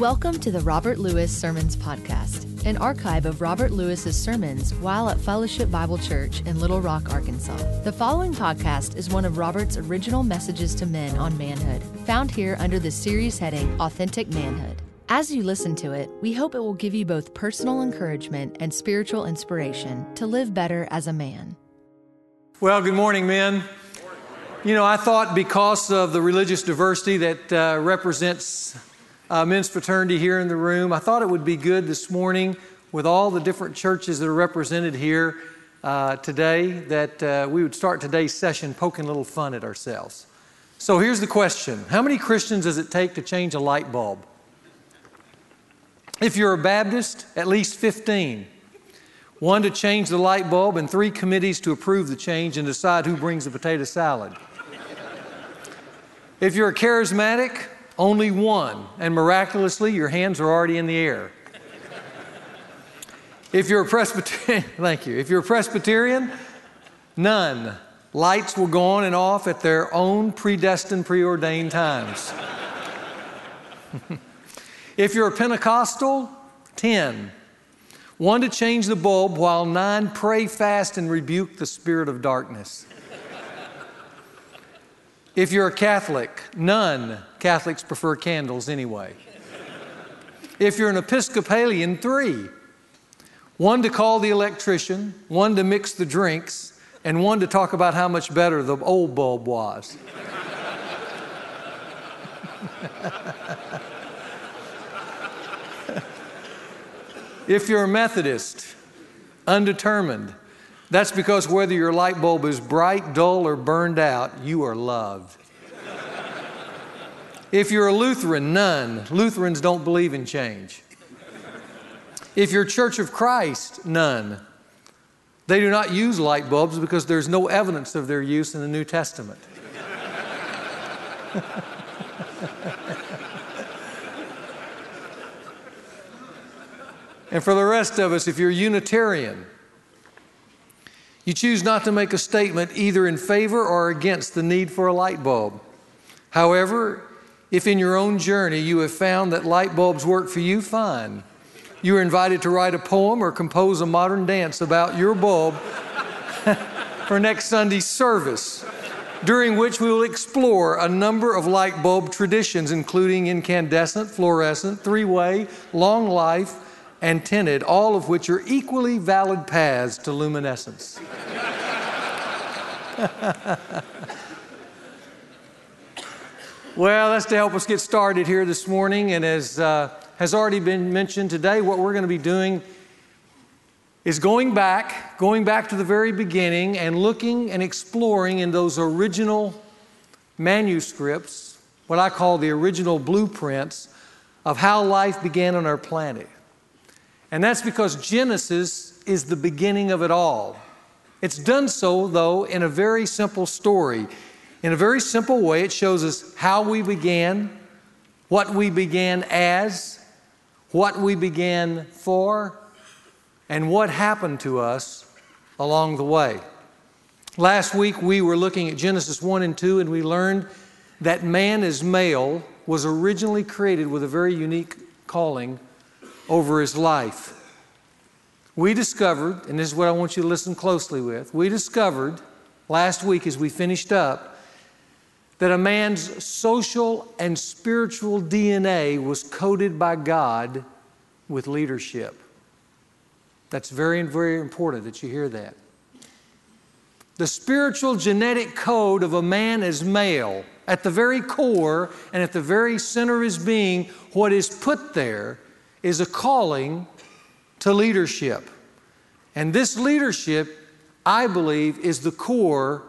Welcome to the Robert Lewis Sermons Podcast, an archive of Robert Lewis's sermons while at Fellowship Bible Church in Little Rock, Arkansas. The following podcast is one of Robert's original messages to men on manhood, found here under the series heading Authentic Manhood. As you listen to it, we hope it will give you both personal encouragement and spiritual inspiration to live better as a man. Well, good morning, men. You know, I thought because of the religious diversity that uh, represents uh, men's fraternity here in the room. I thought it would be good this morning with all the different churches that are represented here uh, today that uh, we would start today's session poking a little fun at ourselves. So here's the question How many Christians does it take to change a light bulb? If you're a Baptist, at least 15. One to change the light bulb, and three committees to approve the change and decide who brings the potato salad. if you're a charismatic, only one, and miraculously, your hands are already in the air. If you're a Presbyterian, thank you. If you're a Presbyterian, none. Lights will go on and off at their own predestined, preordained times. if you're a Pentecostal, 10. One to change the bulb, while nine pray, fast, and rebuke the spirit of darkness. If you're a Catholic, none. Catholics prefer candles anyway. If you're an Episcopalian, three. One to call the electrician, one to mix the drinks, and one to talk about how much better the old bulb was. if you're a Methodist, undetermined, that's because whether your light bulb is bright, dull, or burned out, you are loved. if you're a Lutheran, none. Lutherans don't believe in change. If you're Church of Christ, none. They do not use light bulbs because there's no evidence of their use in the New Testament. and for the rest of us, if you're Unitarian, you choose not to make a statement either in favor or against the need for a light bulb. However, if in your own journey you have found that light bulbs work for you, fine. You are invited to write a poem or compose a modern dance about your bulb for next Sunday's service, during which we will explore a number of light bulb traditions, including incandescent, fluorescent, three way, long life, and tinted, all of which are equally valid paths to luminescence. well, that's to help us get started here this morning. And as uh, has already been mentioned today, what we're going to be doing is going back, going back to the very beginning and looking and exploring in those original manuscripts, what I call the original blueprints of how life began on our planet. And that's because Genesis is the beginning of it all. It's done so, though, in a very simple story. In a very simple way, it shows us how we began, what we began as, what we began for, and what happened to us along the way. Last week, we were looking at Genesis 1 and 2, and we learned that man as male was originally created with a very unique calling over his life. We discovered, and this is what I want you to listen closely with, we discovered last week as we finished up that a man's social and spiritual DNA was coded by God with leadership. That's very, very important that you hear that. The spiritual genetic code of a man as male, at the very core and at the very center of his being, what is put there is a calling to leadership. And this leadership, I believe, is the core,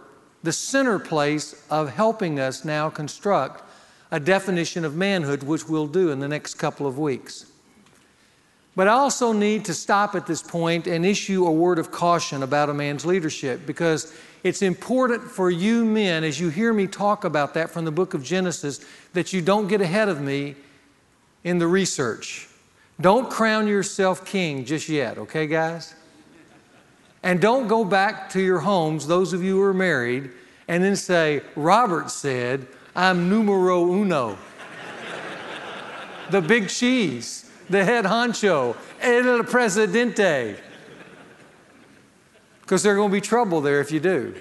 the center place of helping us now construct a definition of manhood, which we'll do in the next couple of weeks. But I also need to stop at this point and issue a word of caution about a man's leadership because it's important for you men, as you hear me talk about that from the book of Genesis, that you don't get ahead of me in the research. Don't crown yourself king just yet, okay, guys? And don't go back to your homes, those of you who are married, and then say, Robert said, I'm numero uno. the big cheese, the head honcho, el presidente. Because there's going to be trouble there if you do.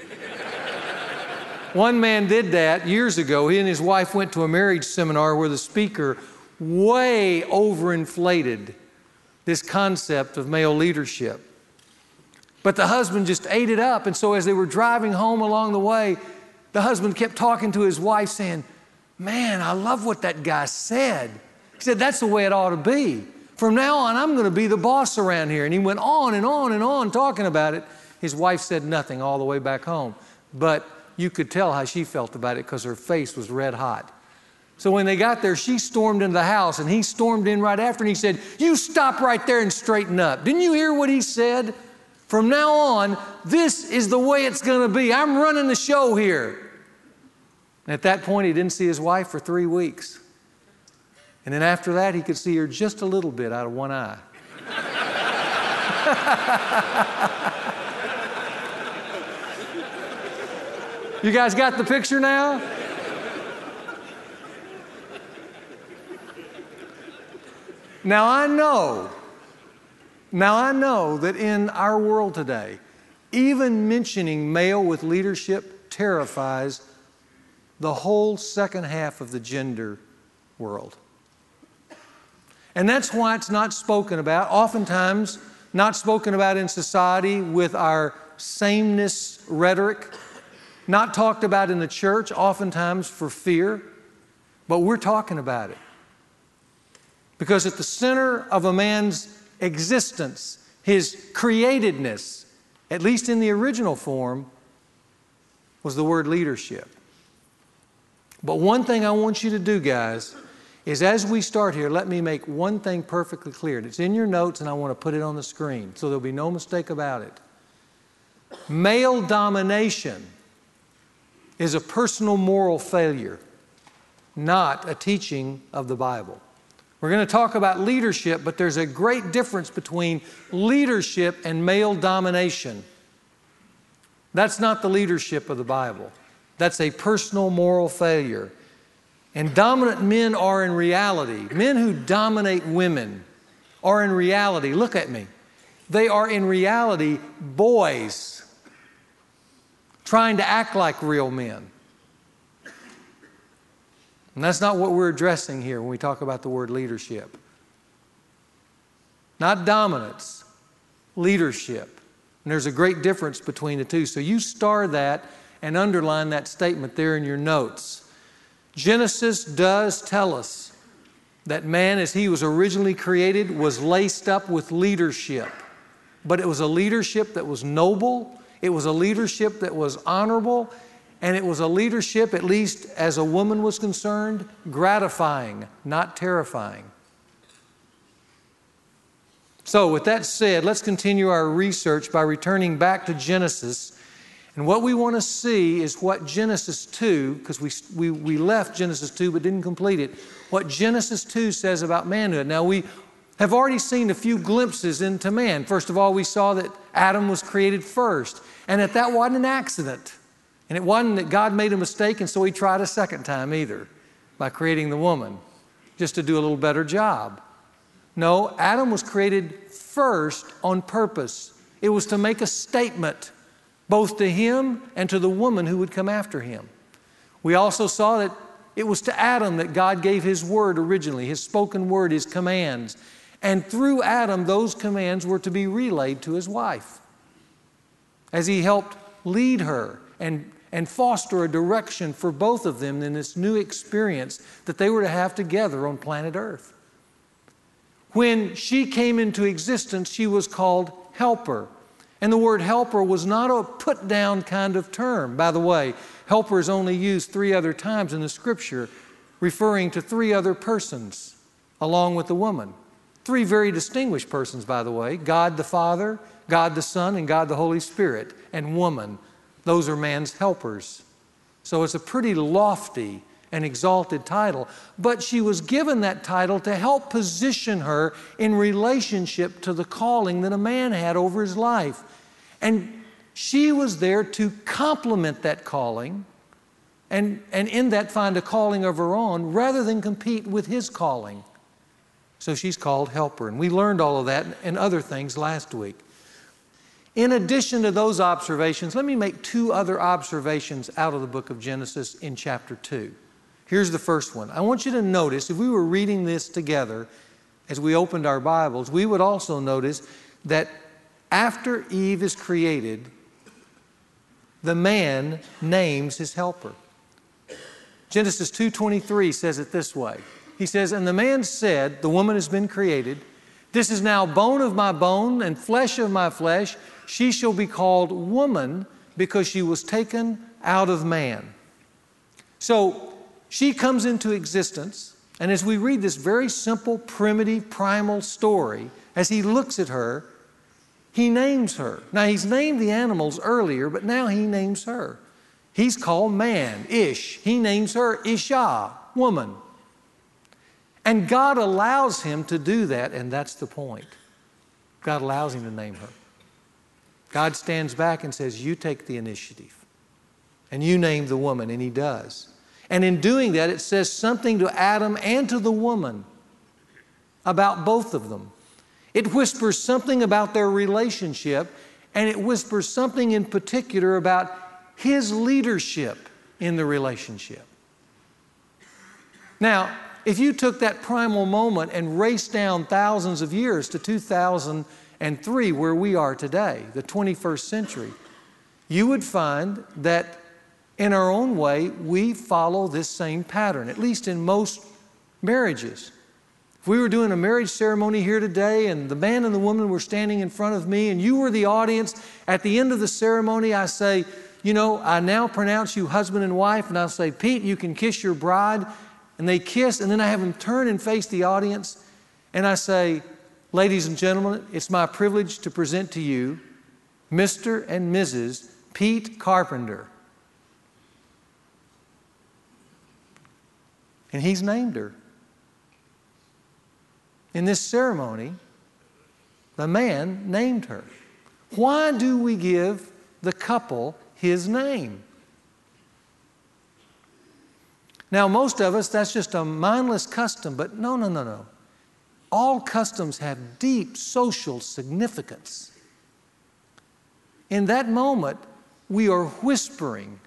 One man did that years ago. He and his wife went to a marriage seminar where the speaker way overinflated this concept of male leadership. But the husband just ate it up. And so as they were driving home along the way, the husband kept talking to his wife, saying, Man, I love what that guy said. He said, That's the way it ought to be. From now on, I'm going to be the boss around here. And he went on and on and on talking about it. His wife said nothing all the way back home. But you could tell how she felt about it because her face was red hot. So when they got there, she stormed into the house and he stormed in right after and he said, You stop right there and straighten up. Didn't you hear what he said? From now on, this is the way it's going to be. I'm running the show here. And at that point, he didn't see his wife for three weeks. And then after that, he could see her just a little bit out of one eye. you guys got the picture now? Now I know now, I know that in our world today, even mentioning male with leadership terrifies the whole second half of the gender world. And that's why it's not spoken about, oftentimes not spoken about in society with our sameness rhetoric, not talked about in the church, oftentimes for fear, but we're talking about it. Because at the center of a man's existence, his createdness, at least in the original form, was the word leadership. But one thing I want you to do, guys, is as we start here, let me make one thing perfectly clear. It's in your notes, and I want to put it on the screen so there'll be no mistake about it. Male domination is a personal moral failure, not a teaching of the Bible. We're going to talk about leadership, but there's a great difference between leadership and male domination. That's not the leadership of the Bible. That's a personal moral failure. And dominant men are in reality, men who dominate women are in reality, look at me, they are in reality boys trying to act like real men. And that's not what we're addressing here when we talk about the word leadership. Not dominance, leadership. And there's a great difference between the two. So you star that and underline that statement there in your notes. Genesis does tell us that man, as he was originally created, was laced up with leadership. But it was a leadership that was noble, it was a leadership that was honorable, and it was a leadership, at least as a woman was concerned, gratifying, not terrifying. So, with that said, let's continue our research by returning back to Genesis. And what we want to see is what Genesis 2, because we, we, we left Genesis 2 but didn't complete it, what Genesis 2 says about manhood. Now, we have already seen a few glimpses into man. First of all, we saw that Adam was created first, and that that wasn't an accident. And it wasn't that God made a mistake and so he tried a second time either by creating the woman just to do a little better job. No, Adam was created first on purpose. It was to make a statement both to him and to the woman who would come after him. We also saw that it was to Adam that God gave his word originally, his spoken word, his commands. And through Adam, those commands were to be relayed to his wife as he helped lead her and and foster a direction for both of them in this new experience that they were to have together on planet Earth. When she came into existence, she was called helper. And the word helper was not a put down kind of term. By the way, helper is only used three other times in the scripture, referring to three other persons along with the woman. Three very distinguished persons, by the way God the Father, God the Son, and God the Holy Spirit, and woman, those are man's helpers. So it's a pretty lofty and exalted title. But she was given that title to help position her in relationship to the calling that a man had over his life. And she was there to complement that calling and, and in that find a calling of her own rather than compete with his calling. So she's called helper. And we learned all of that and other things last week. In addition to those observations, let me make two other observations out of the book of Genesis in chapter 2. Here's the first one. I want you to notice, if we were reading this together as we opened our Bibles, we would also notice that after Eve is created, the man names his helper. Genesis 2:23 says it this way. He says, "And the man said, the woman has been created, this is now bone of my bone and flesh of my flesh. She shall be called woman because she was taken out of man." So, she comes into existence, and as we read this very simple, primitive, primal story, as he looks at her, he names her. Now, he's named the animals earlier, but now he names her. He's called man, Ish. He names her Isha, woman. And God allows him to do that, and that's the point. God allows him to name her. God stands back and says, You take the initiative. And you name the woman, and he does. And in doing that, it says something to Adam and to the woman about both of them. It whispers something about their relationship, and it whispers something in particular about his leadership in the relationship. Now, if you took that primal moment and raced down thousands of years to 2003, where we are today, the 21st century, you would find that in our own way, we follow this same pattern, at least in most marriages. If we were doing a marriage ceremony here today and the man and the woman were standing in front of me and you were the audience, at the end of the ceremony, I say, You know, I now pronounce you husband and wife, and I'll say, Pete, you can kiss your bride. And they kiss, and then I have them turn and face the audience, and I say, Ladies and gentlemen, it's my privilege to present to you Mr. and Mrs. Pete Carpenter. And he's named her. In this ceremony, the man named her. Why do we give the couple his name? Now, most of us, that's just a mindless custom, but no, no, no, no. All customs have deep social significance. In that moment, we are whispering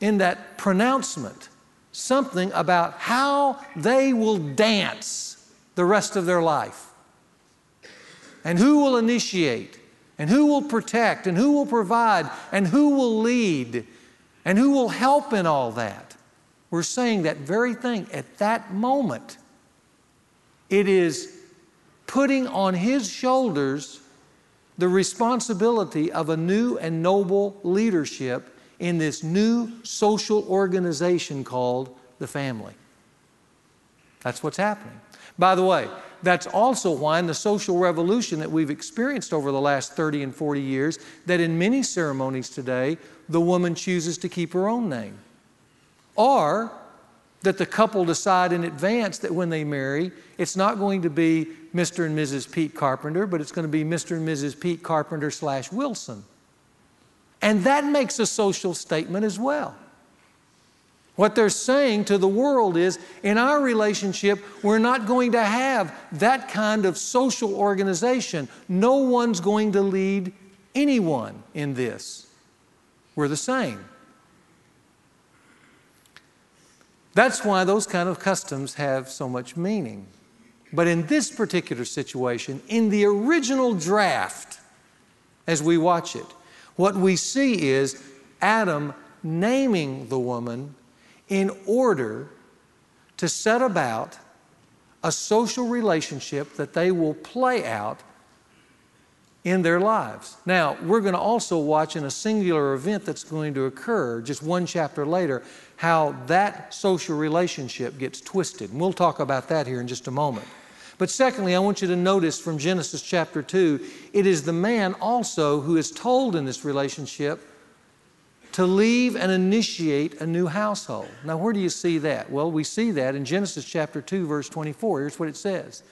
in that pronouncement something about how they will dance the rest of their life. And who will initiate, and who will protect, and who will provide, and who will lead, and who will help in all that. We're saying that very thing at that moment. It is putting on his shoulders the responsibility of a new and noble leadership in this new social organization called the family. That's what's happening. By the way, that's also why in the social revolution that we've experienced over the last 30 and 40 years, that in many ceremonies today, the woman chooses to keep her own name. Or that the couple decide in advance that when they marry, it's not going to be Mr. and Mrs. Pete Carpenter, but it's going to be Mr. and Mrs. Pete Carpenter slash Wilson. And that makes a social statement as well. What they're saying to the world is in our relationship, we're not going to have that kind of social organization. No one's going to lead anyone in this. We're the same. That's why those kind of customs have so much meaning. But in this particular situation, in the original draft, as we watch it, what we see is Adam naming the woman in order to set about a social relationship that they will play out in their lives. Now, we're going to also watch in a singular event that's going to occur just one chapter later how that social relationship gets twisted. And we'll talk about that here in just a moment. But secondly, I want you to notice from Genesis chapter 2, it is the man also who is told in this relationship to leave and initiate a new household. Now, where do you see that? Well, we see that in Genesis chapter 2, verse 24. Here's what it says.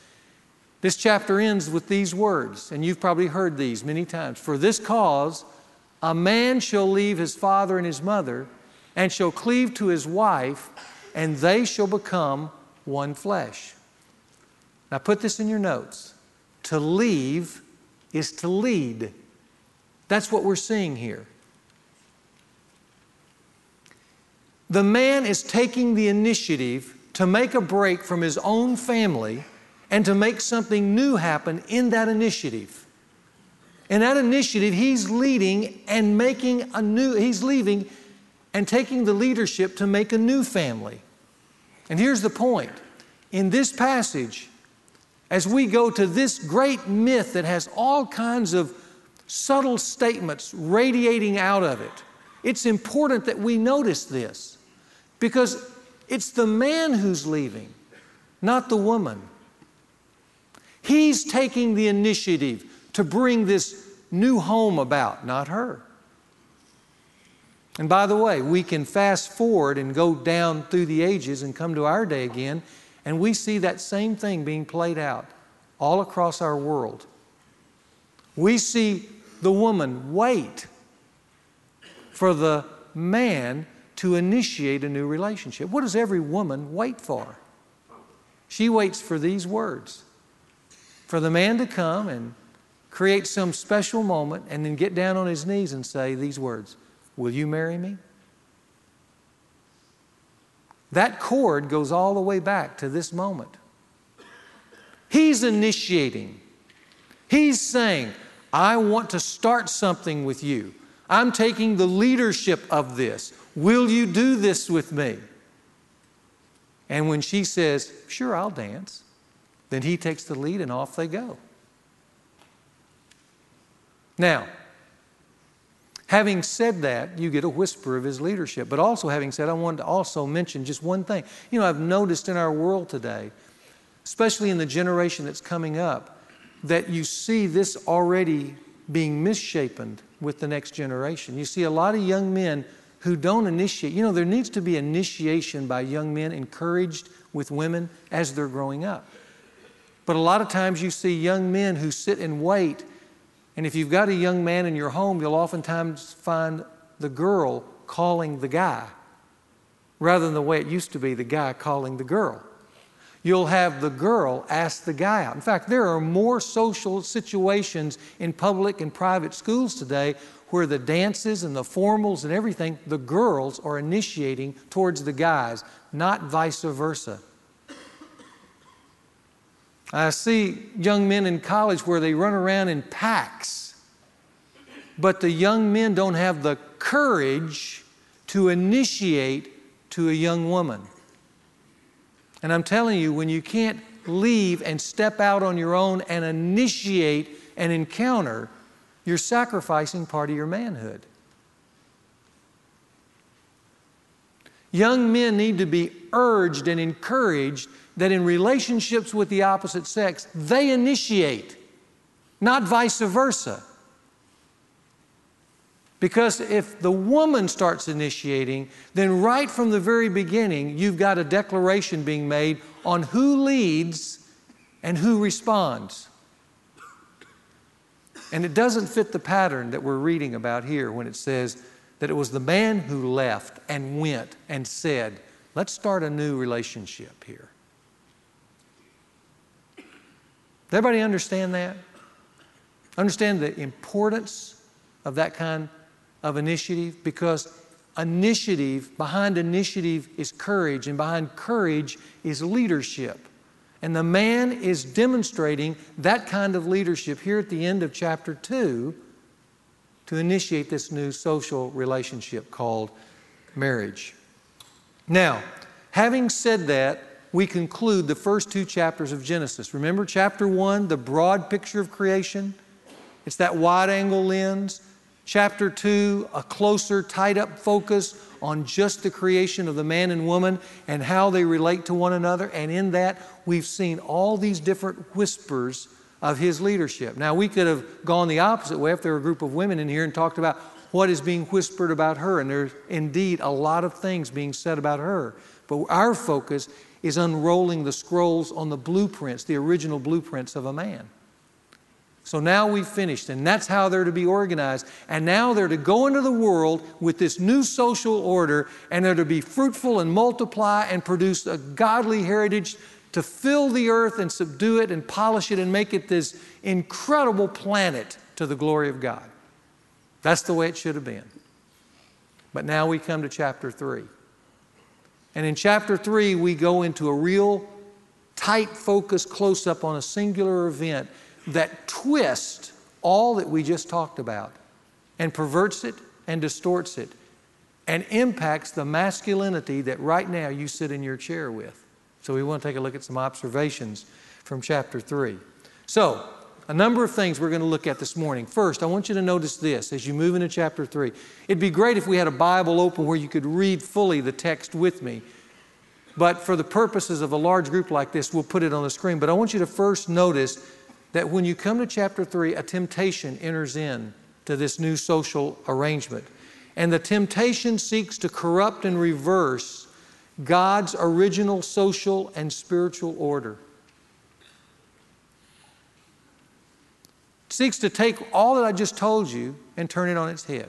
This chapter ends with these words, and you've probably heard these many times. For this cause, a man shall leave his father and his mother, and shall cleave to his wife, and they shall become one flesh. Now put this in your notes. To leave is to lead. That's what we're seeing here. The man is taking the initiative to make a break from his own family and to make something new happen in that initiative. In that initiative, he's leading and making a new, he's leaving and taking the leadership to make a new family. And here's the point in this passage, as we go to this great myth that has all kinds of subtle statements radiating out of it, it's important that we notice this because it's the man who's leaving, not the woman. He's taking the initiative to bring this new home about, not her. And by the way, we can fast forward and go down through the ages and come to our day again, and we see that same thing being played out all across our world. We see the woman wait for the man to initiate a new relationship. What does every woman wait for? She waits for these words for the man to come and create some special moment and then get down on his knees and say these words Will you marry me? That cord goes all the way back to this moment. He's initiating. He's saying, I want to start something with you. I'm taking the leadership of this. Will you do this with me? And when she says, Sure, I'll dance, then he takes the lead and off they go. Now, having said that, you get a whisper of his leadership. But also, having said, I wanted to also mention just one thing. You know, I've noticed in our world today, especially in the generation that's coming up, that you see this already being misshapen with the next generation. You see a lot of young men who don't initiate. You know, there needs to be initiation by young men encouraged with women as they're growing up. But a lot of times you see young men who sit and wait and if you've got a young man in your home, you'll oftentimes find the girl calling the guy rather than the way it used to be the guy calling the girl. You'll have the girl ask the guy out. In fact, there are more social situations in public and private schools today where the dances and the formals and everything, the girls are initiating towards the guys, not vice versa. I see young men in college where they run around in packs, but the young men don't have the courage to initiate to a young woman. And I'm telling you, when you can't leave and step out on your own and initiate an encounter, you're sacrificing part of your manhood. Young men need to be urged and encouraged that in relationships with the opposite sex, they initiate, not vice versa. Because if the woman starts initiating, then right from the very beginning, you've got a declaration being made on who leads and who responds. And it doesn't fit the pattern that we're reading about here when it says that it was the man who left and went and said, Let's start a new relationship here. Does everybody understand that? Understand the importance of that kind of initiative? Because initiative, behind initiative is courage, and behind courage is leadership. And the man is demonstrating that kind of leadership here at the end of chapter 2 to initiate this new social relationship called marriage. Now, having said that, we conclude the first two chapters of Genesis. Remember chapter one, the broad picture of creation? It's that wide angle lens. Chapter two, a closer, tied up focus on just the creation of the man and woman and how they relate to one another. And in that, we've seen all these different whispers of his leadership. Now, we could have gone the opposite way if there were a group of women in here and talked about what is being whispered about her. And there's indeed a lot of things being said about her. But our focus is unrolling the scrolls on the blueprints, the original blueprints of a man. So now we've finished, and that's how they're to be organized. And now they're to go into the world with this new social order, and they're to be fruitful and multiply and produce a godly heritage to fill the earth and subdue it and polish it and make it this incredible planet to the glory of God. That's the way it should have been. But now we come to chapter 3. And in chapter 3, we go into a real tight focus close up on a singular event that twists all that we just talked about and perverts it and distorts it and impacts the masculinity that right now you sit in your chair with. So we want to take a look at some observations from chapter 3. So, a number of things we're going to look at this morning. First, I want you to notice this as you move into chapter 3. It'd be great if we had a Bible open where you could read fully the text with me. But for the purposes of a large group like this, we'll put it on the screen. But I want you to first notice that when you come to chapter 3, a temptation enters in to this new social arrangement. And the temptation seeks to corrupt and reverse God's original social and spiritual order. Seeks to take all that I just told you and turn it on its head.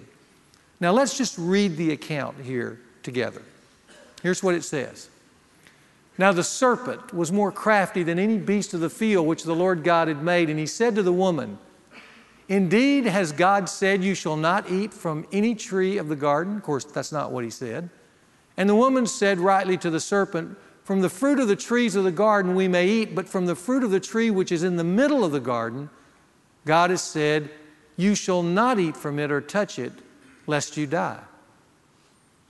Now let's just read the account here together. Here's what it says. Now the serpent was more crafty than any beast of the field which the Lord God had made, and he said to the woman, Indeed, has God said, You shall not eat from any tree of the garden? Of course, that's not what he said. And the woman said rightly to the serpent, From the fruit of the trees of the garden we may eat, but from the fruit of the tree which is in the middle of the garden, God has said, You shall not eat from it or touch it, lest you die.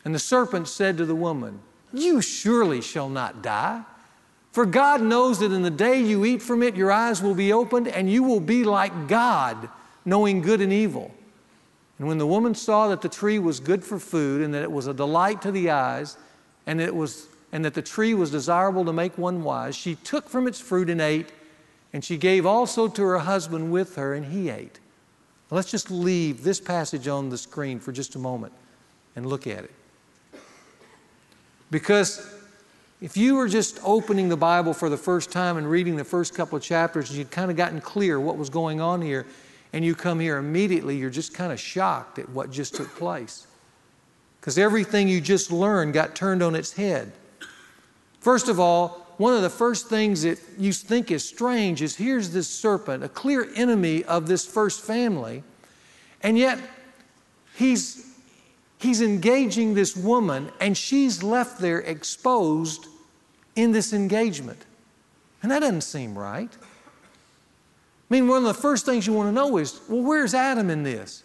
And the serpent said to the woman, You surely shall not die. For God knows that in the day you eat from it, your eyes will be opened, and you will be like God, knowing good and evil. And when the woman saw that the tree was good for food, and that it was a delight to the eyes, and that, it was, and that the tree was desirable to make one wise, she took from its fruit and ate. And she gave also to her husband with her, and he ate. Let's just leave this passage on the screen for just a moment and look at it. Because if you were just opening the Bible for the first time and reading the first couple of chapters, and you'd kind of gotten clear what was going on here, and you come here immediately, you're just kind of shocked at what just took place. Because everything you just learned got turned on its head. First of all, one of the first things that you think is strange is here's this serpent, a clear enemy of this first family, and yet he's, he's engaging this woman, and she's left there exposed in this engagement. And that doesn't seem right. I mean, one of the first things you want to know is well, where's Adam in this?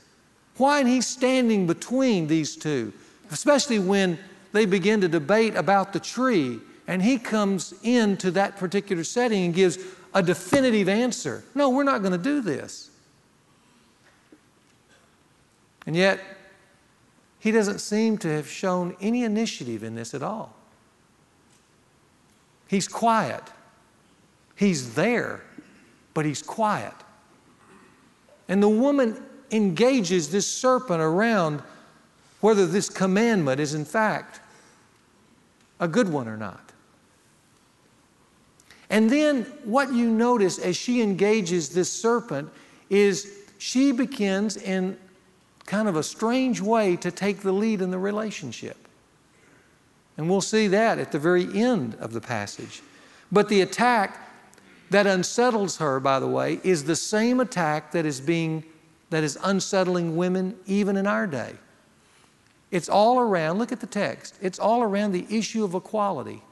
Why isn't he standing between these two? Especially when they begin to debate about the tree and he comes into that particular setting and gives a definitive answer. No, we're not going to do this. And yet, he doesn't seem to have shown any initiative in this at all. He's quiet. He's there, but he's quiet. And the woman engages this serpent around whether this commandment is in fact a good one or not. And then what you notice as she engages this serpent is she begins in kind of a strange way to take the lead in the relationship. And we'll see that at the very end of the passage. But the attack that unsettles her, by the way, is the same attack that is being that is unsettling women even in our day. It's all around, look at the text, it's all around the issue of equality.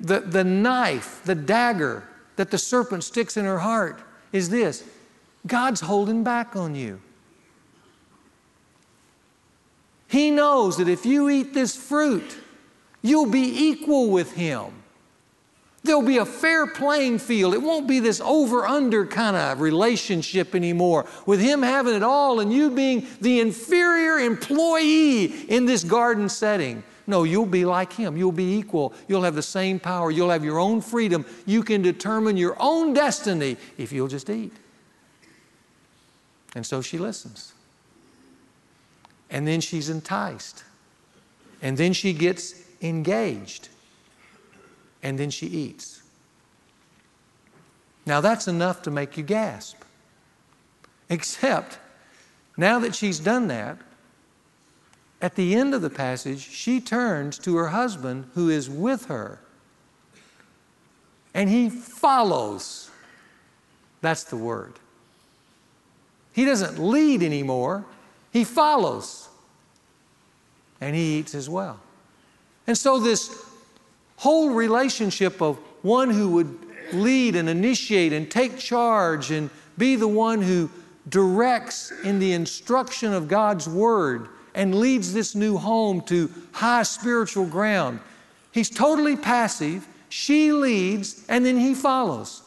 The, the knife, the dagger that the serpent sticks in her heart is this God's holding back on you. He knows that if you eat this fruit, you'll be equal with Him. There'll be a fair playing field. It won't be this over under kind of relationship anymore with Him having it all and you being the inferior employee in this garden setting. No, you'll be like him. You'll be equal. You'll have the same power. You'll have your own freedom. You can determine your own destiny if you'll just eat. And so she listens. And then she's enticed. And then she gets engaged. And then she eats. Now that's enough to make you gasp. Except now that she's done that, at the end of the passage, she turns to her husband who is with her. And he follows. That's the word. He doesn't lead anymore, he follows. And he eats as well. And so, this whole relationship of one who would lead and initiate and take charge and be the one who directs in the instruction of God's Word and leads this new home to high spiritual ground. He's totally passive. She leads, and then he follows.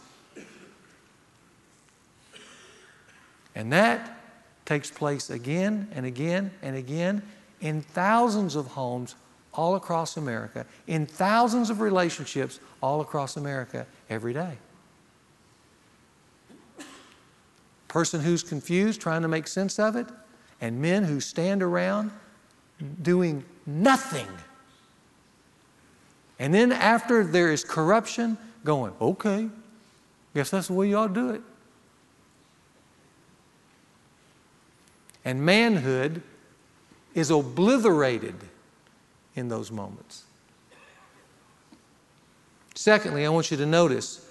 And that takes place again and again and again in thousands of homes all across America, in thousands of relationships all across America every day. Person who's confused, trying to make sense of it, and men who stand around doing nothing. And then after there is corruption, going, okay, guess that's the way y'all do it. And manhood is obliterated in those moments. Secondly, I want you to notice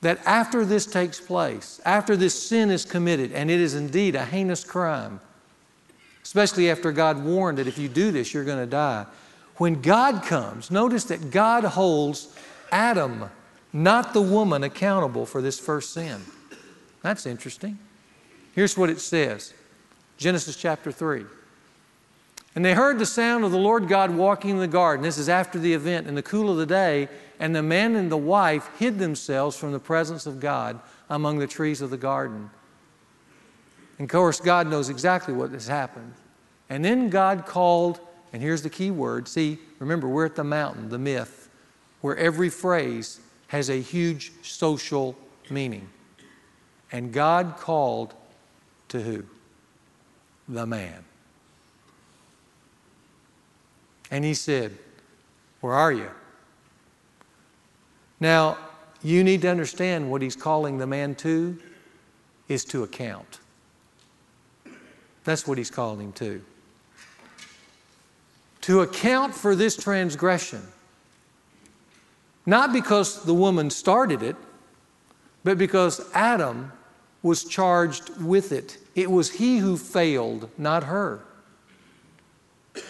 that after this takes place, after this sin is committed, and it is indeed a heinous crime, especially after God warned that if you do this, you're going to die. When God comes, notice that God holds Adam, not the woman, accountable for this first sin. That's interesting. Here's what it says Genesis chapter 3. And they heard the sound of the Lord God walking in the garden. This is after the event in the cool of the day. And the man and the wife hid themselves from the presence of God among the trees of the garden. And of course, God knows exactly what has happened. And then God called, and here's the key word. See, remember, we're at the mountain, the myth, where every phrase has a huge social meaning. And God called to who? The man. And he said, Where are you? Now, you need to understand what he's calling the man to is to account. That's what he's calling him to. To account for this transgression. Not because the woman started it, but because Adam was charged with it. It was he who failed, not her.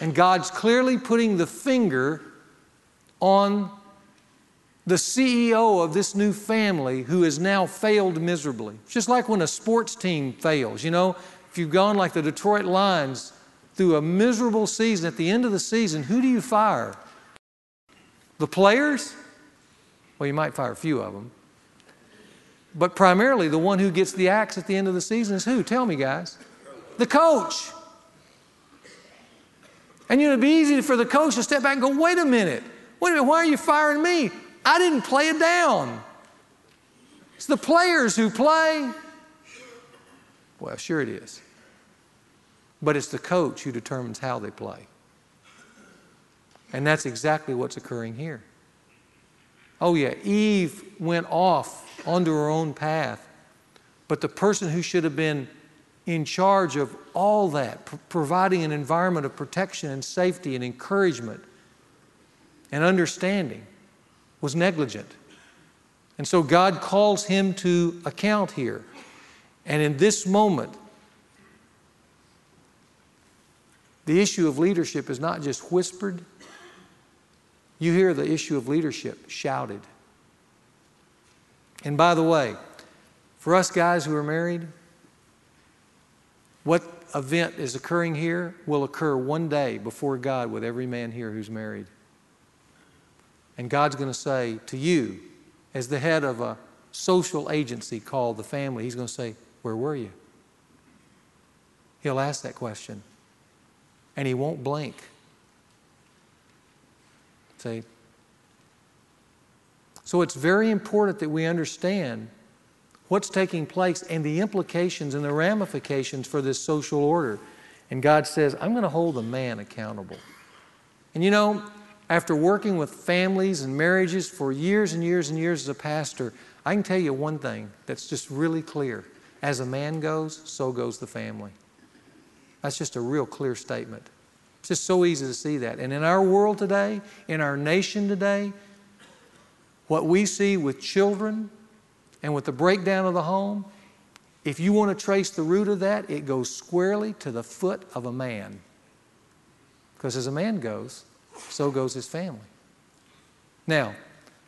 And God's clearly putting the finger on the CEO of this new family who has now failed miserably. It's just like when a sports team fails. You know, if you've gone like the Detroit Lions through a miserable season, at the end of the season, who do you fire? The players? Well, you might fire a few of them. But primarily, the one who gets the axe at the end of the season is who? Tell me, guys. The coach. And you know, it'd be easy for the coach to step back and go, wait a minute, wait a minute, why are you firing me? I didn't play it down. It's the players who play. Well, sure it is. But it's the coach who determines how they play. And that's exactly what's occurring here. Oh, yeah, Eve went off onto her own path, but the person who should have been in charge of all that, providing an environment of protection and safety and encouragement and understanding, was negligent. And so God calls him to account here. And in this moment, the issue of leadership is not just whispered, you hear the issue of leadership shouted. And by the way, for us guys who are married, what event is occurring here will occur one day before God with every man here who's married. And God's going to say to you, as the head of a social agency called the family, He's going to say, Where were you? He'll ask that question. And He won't blink. See? So it's very important that we understand what's taking place and the implications and the ramifications for this social order. And God says, I'm going to hold the man accountable. And you know, after working with families and marriages for years and years and years as a pastor, I can tell you one thing that's just really clear. As a man goes, so goes the family. That's just a real clear statement. It's just so easy to see that. And in our world today, in our nation today, what we see with children and with the breakdown of the home, if you want to trace the root of that, it goes squarely to the foot of a man. Because as a man goes, so goes his family. Now,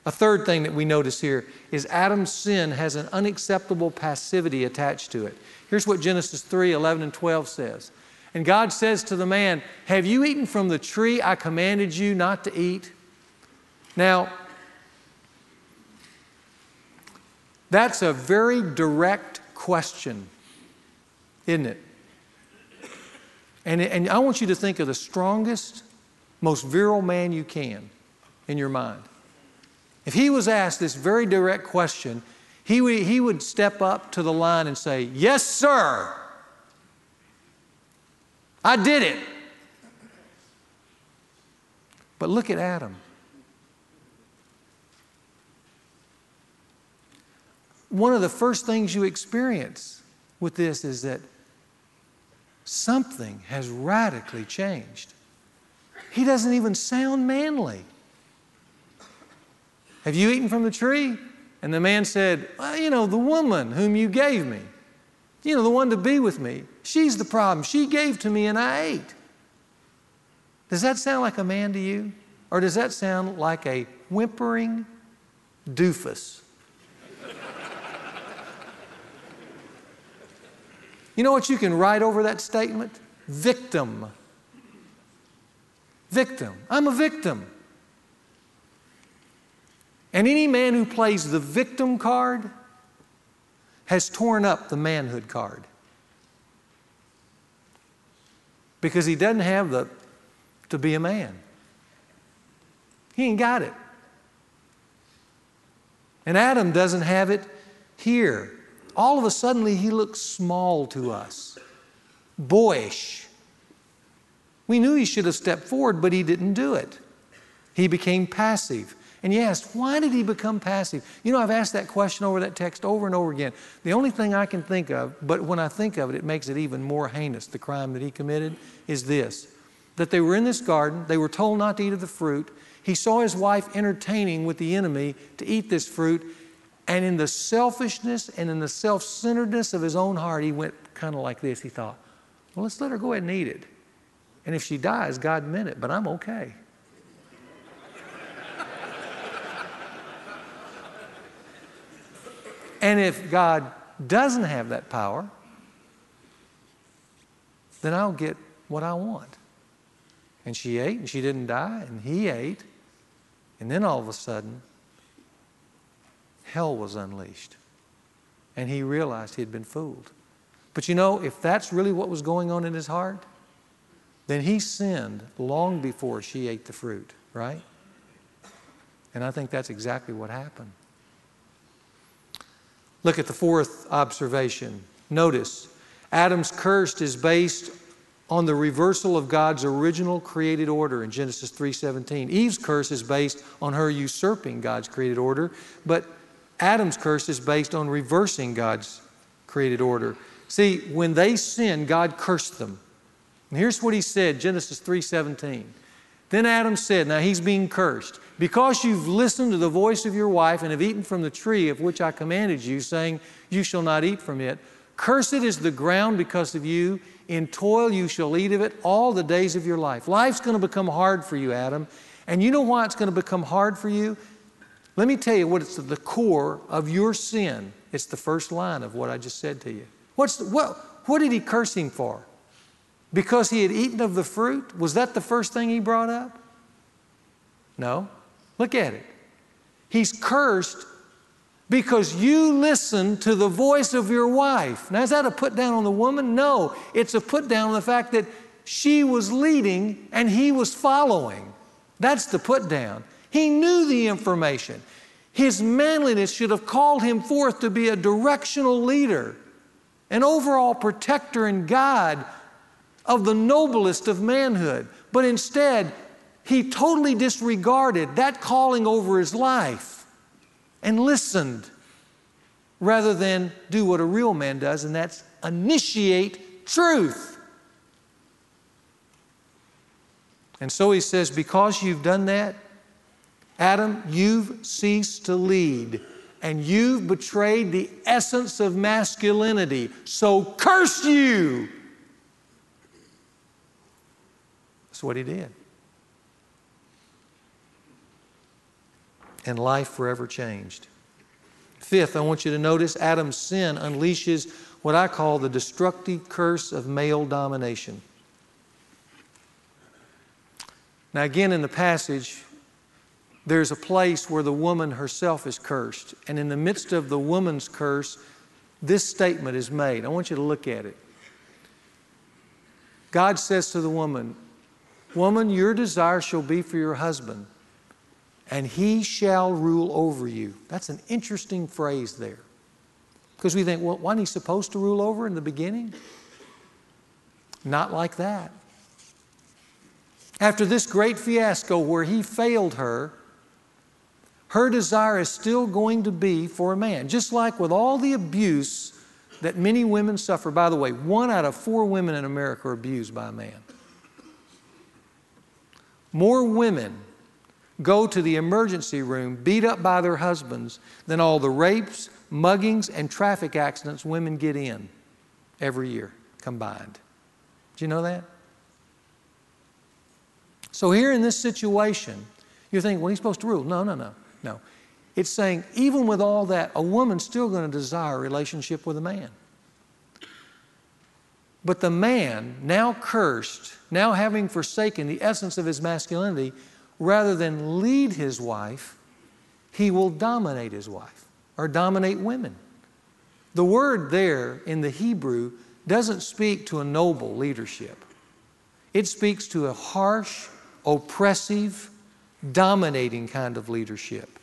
a third thing that we notice here is Adam's sin has an unacceptable passivity attached to it. Here's what Genesis 3 11 and 12 says. And God says to the man, Have you eaten from the tree I commanded you not to eat? Now, that's a very direct question, isn't it? And, and I want you to think of the strongest, most virile man you can in your mind. If he was asked this very direct question, he he would step up to the line and say, Yes, sir. I did it. But look at Adam. One of the first things you experience with this is that something has radically changed. He doesn't even sound manly. Have you eaten from the tree? And the man said, Well, you know, the woman whom you gave me, you know, the one to be with me, she's the problem. She gave to me and I ate. Does that sound like a man to you? Or does that sound like a whimpering doofus? You know what you can write over that statement? Victim. Victim. I'm a victim. And any man who plays the victim card has torn up the manhood card. Because he doesn't have the to be a man. He ain't got it. And Adam doesn't have it here. All of a sudden, he looks small to us, boyish. We knew he should have stepped forward, but he didn't do it. He became passive. And you asked, why did he become passive? You know, I've asked that question over that text over and over again. The only thing I can think of, but when I think of it, it makes it even more heinous, the crime that he committed, is this that they were in this garden, they were told not to eat of the fruit. He saw his wife entertaining with the enemy to eat this fruit, and in the selfishness and in the self centeredness of his own heart, he went kind of like this. He thought, well, let's let her go ahead and eat it. And if she dies, God meant it, but I'm okay. And if God doesn't have that power, then I'll get what I want. And she ate, and she didn't die, and he ate. And then all of a sudden, hell was unleashed. And he realized he had been fooled. But you know, if that's really what was going on in his heart, then he sinned long before she ate the fruit, right? And I think that's exactly what happened. Look at the fourth observation. Notice, Adam's curse is based on the reversal of God's original created order in Genesis 3:17. Eve's curse is based on her usurping God's created order, but Adam's curse is based on reversing God's created order. See, when they sinned, God cursed them. And here's what he said, Genesis 3:17. Then Adam said, now he's being cursed. Because you've listened to the voice of your wife and have eaten from the tree of which I commanded you, saying, You shall not eat from it, cursed is the ground because of you. In toil you shall eat of it all the days of your life. Life's going to become hard for you, Adam. And you know why it's going to become hard for you? Let me tell you what it's the core of your sin. It's the first line of what I just said to you. What's the, what, what did he curse him for? Because he had eaten of the fruit? Was that the first thing he brought up? No. Look at it. He's cursed because you listen to the voice of your wife. Now, is that a put down on the woman? No, it's a put down on the fact that she was leading and he was following. That's the put down. He knew the information. His manliness should have called him forth to be a directional leader, an overall protector and guide of the noblest of manhood. But instead, he totally disregarded that calling over his life and listened rather than do what a real man does, and that's initiate truth. And so he says, Because you've done that, Adam, you've ceased to lead and you've betrayed the essence of masculinity. So curse you. That's what he did. And life forever changed. Fifth, I want you to notice Adam's sin unleashes what I call the destructive curse of male domination. Now, again, in the passage, there's a place where the woman herself is cursed. And in the midst of the woman's curse, this statement is made. I want you to look at it. God says to the woman, Woman, your desire shall be for your husband, and he shall rule over you. That's an interesting phrase there. Because we think, well, wasn't he supposed to rule over in the beginning? Not like that. After this great fiasco where he failed her, her desire is still going to be for a man. Just like with all the abuse that many women suffer. By the way, one out of four women in America are abused by a man. More women go to the emergency room beat up by their husbands than all the rapes, muggings, and traffic accidents women get in every year combined. Do you know that? So, here in this situation, you think, well, he's supposed to rule. No, no, no. No. It's saying, even with all that, a woman's still going to desire a relationship with a man. But the man, now cursed, now having forsaken the essence of his masculinity, rather than lead his wife, he will dominate his wife or dominate women. The word there in the Hebrew doesn't speak to a noble leadership, it speaks to a harsh, oppressive, dominating kind of leadership.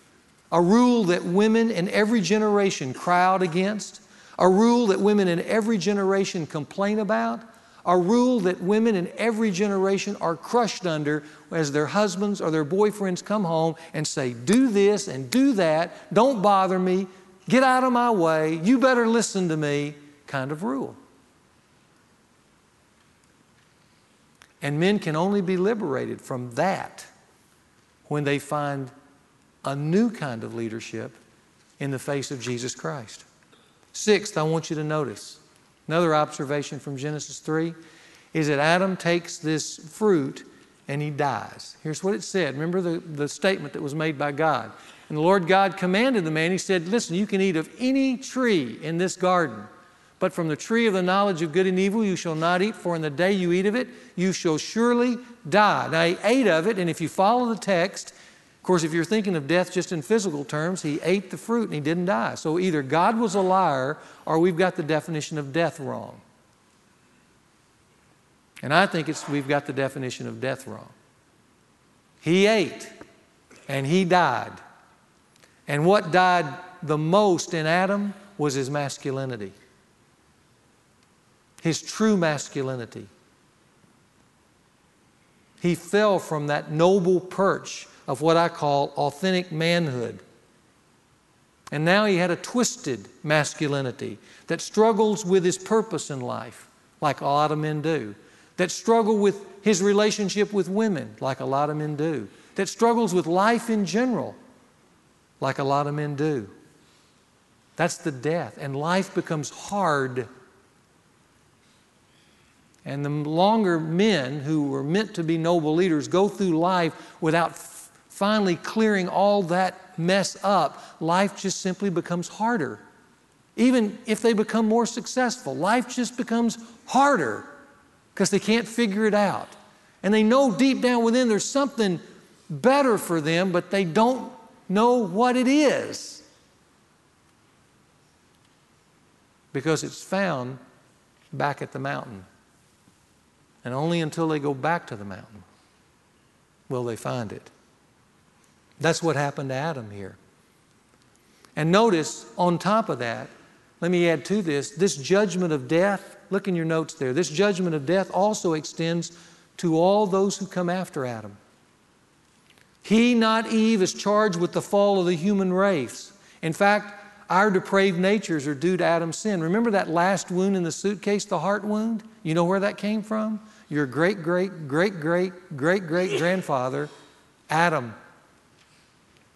A rule that women in every generation cry out against, a rule that women in every generation complain about, a rule that women in every generation are crushed under as their husbands or their boyfriends come home and say, Do this and do that, don't bother me, get out of my way, you better listen to me, kind of rule. And men can only be liberated from that when they find a new kind of leadership in the face of Jesus Christ. Sixth, I want you to notice another observation from Genesis 3 is that Adam takes this fruit and he dies. Here's what it said. Remember the, the statement that was made by God. And the Lord God commanded the man, He said, Listen, you can eat of any tree in this garden, but from the tree of the knowledge of good and evil you shall not eat, for in the day you eat of it, you shall surely die. Now, he ate of it, and if you follow the text, of course, if you're thinking of death just in physical terms, he ate the fruit and he didn't die. So either God was a liar or we've got the definition of death wrong. And I think it's, we've got the definition of death wrong. He ate and he died. And what died the most in Adam was his masculinity his true masculinity. He fell from that noble perch of what I call authentic manhood. And now he had a twisted masculinity that struggles with his purpose in life, like a lot of men do, that struggle with his relationship with women, like a lot of men do, that struggles with life in general, like a lot of men do. That's the death. And life becomes hard and the longer men who were meant to be noble leaders go through life without f- finally clearing all that mess up, life just simply becomes harder. Even if they become more successful, life just becomes harder because they can't figure it out. And they know deep down within there's something better for them, but they don't know what it is. Because it's found back at the mountain. And only until they go back to the mountain will they find it. That's what happened to Adam here. And notice, on top of that, let me add to this this judgment of death, look in your notes there, this judgment of death also extends to all those who come after Adam. He, not Eve, is charged with the fall of the human race. In fact, our depraved natures are due to Adam's sin. Remember that last wound in the suitcase, the heart wound? You know where that came from? Your great, great, great, great, great, great grandfather, Adam.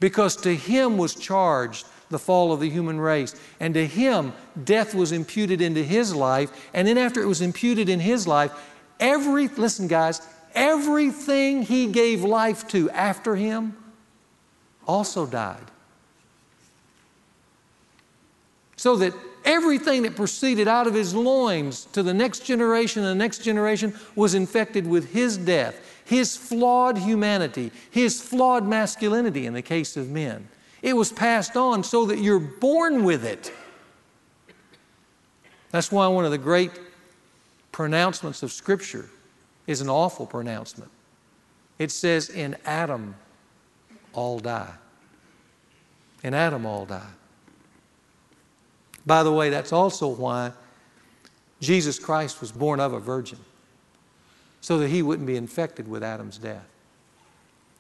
Because to him was charged the fall of the human race. And to him, death was imputed into his life. And then, after it was imputed in his life, every, listen, guys, everything he gave life to after him also died. So that everything that proceeded out of his loins to the next generation and the next generation was infected with his death, his flawed humanity, his flawed masculinity in the case of men. It was passed on so that you're born with it. That's why one of the great pronouncements of Scripture is an awful pronouncement. It says, In Adam all die. In Adam all die. By the way, that's also why Jesus Christ was born of a virgin, so that he wouldn't be infected with Adam's death.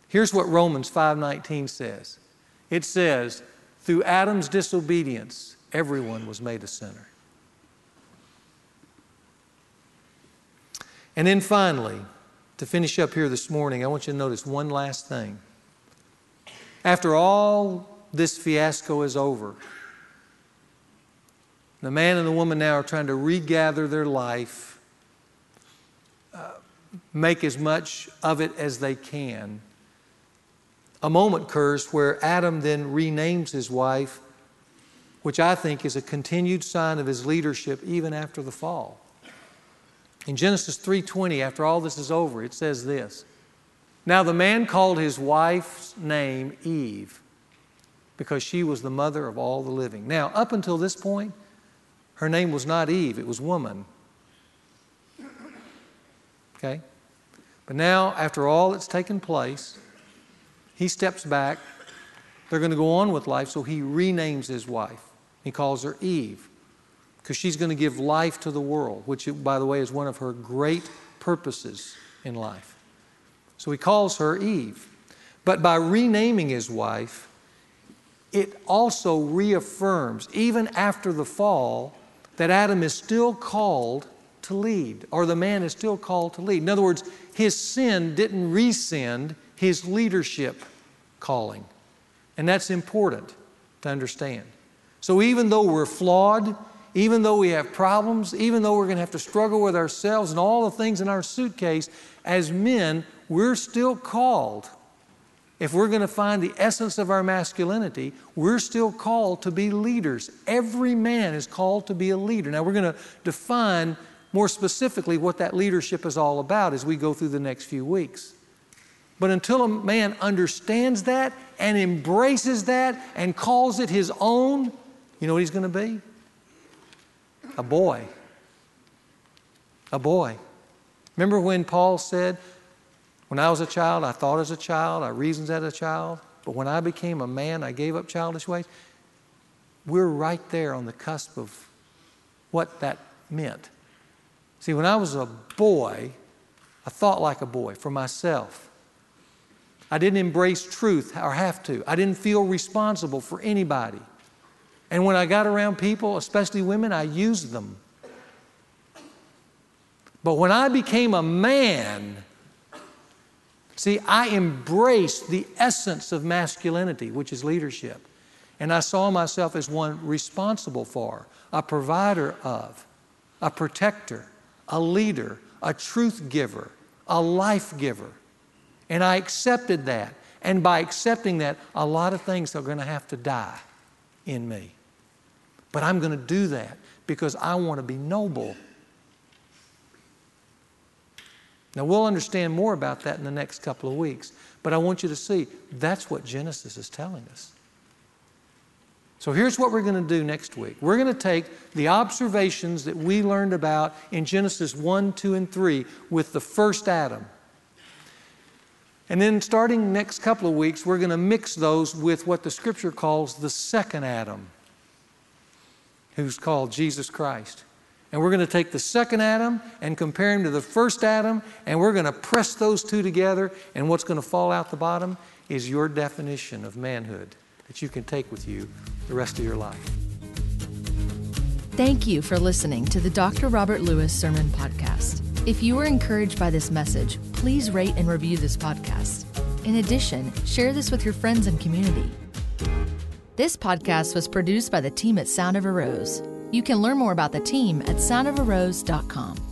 Here's what Romans 5:19 says. It says, "Through Adam's disobedience, everyone was made a sinner." And then finally, to finish up here this morning, I want you to notice one last thing. After all this fiasco is over, the man and the woman now are trying to regather their life, uh, make as much of it as they can. A moment occurs where Adam then renames his wife, which I think is a continued sign of his leadership even after the fall. In Genesis 3:20, after all this is over, it says this. Now the man called his wife's name Eve because she was the mother of all the living. Now, up until this point, her name was not Eve, it was woman. Okay? But now, after all that's taken place, he steps back. They're going to go on with life, so he renames his wife. He calls her Eve because she's going to give life to the world, which, by the way, is one of her great purposes in life. So he calls her Eve. But by renaming his wife, it also reaffirms, even after the fall, that Adam is still called to lead, or the man is still called to lead. In other words, his sin didn't rescind his leadership calling. And that's important to understand. So even though we're flawed, even though we have problems, even though we're going to have to struggle with ourselves and all the things in our suitcase, as men, we're still called if we're going to find the essence of our masculinity, we're still called to be leaders. Every man is called to be a leader. Now, we're going to define more specifically what that leadership is all about as we go through the next few weeks. But until a man understands that and embraces that and calls it his own, you know what he's going to be? A boy. A boy. Remember when Paul said, when I was a child, I thought as a child, I reasoned as a child. But when I became a man, I gave up childish ways. We're right there on the cusp of what that meant. See, when I was a boy, I thought like a boy for myself. I didn't embrace truth or have to. I didn't feel responsible for anybody. And when I got around people, especially women, I used them. But when I became a man, See, I embraced the essence of masculinity, which is leadership. And I saw myself as one responsible for, a provider of, a protector, a leader, a truth giver, a life giver. And I accepted that. And by accepting that, a lot of things are going to have to die in me. But I'm going to do that because I want to be noble now, we'll understand more about that in the next couple of weeks, but I want you to see that's what Genesis is telling us. So, here's what we're going to do next week. We're going to take the observations that we learned about in Genesis 1, 2, and 3 with the first Adam. And then, starting next couple of weeks, we're going to mix those with what the Scripture calls the second Adam, who's called Jesus Christ. And we're going to take the second Adam and compare him to the first Adam, and we're going to press those two together. And what's going to fall out the bottom is your definition of manhood that you can take with you the rest of your life. Thank you for listening to the Dr. Robert Lewis Sermon Podcast. If you were encouraged by this message, please rate and review this podcast. In addition, share this with your friends and community. This podcast was produced by the team at Sound of a Rose. You can learn more about the team at soundofarose.com.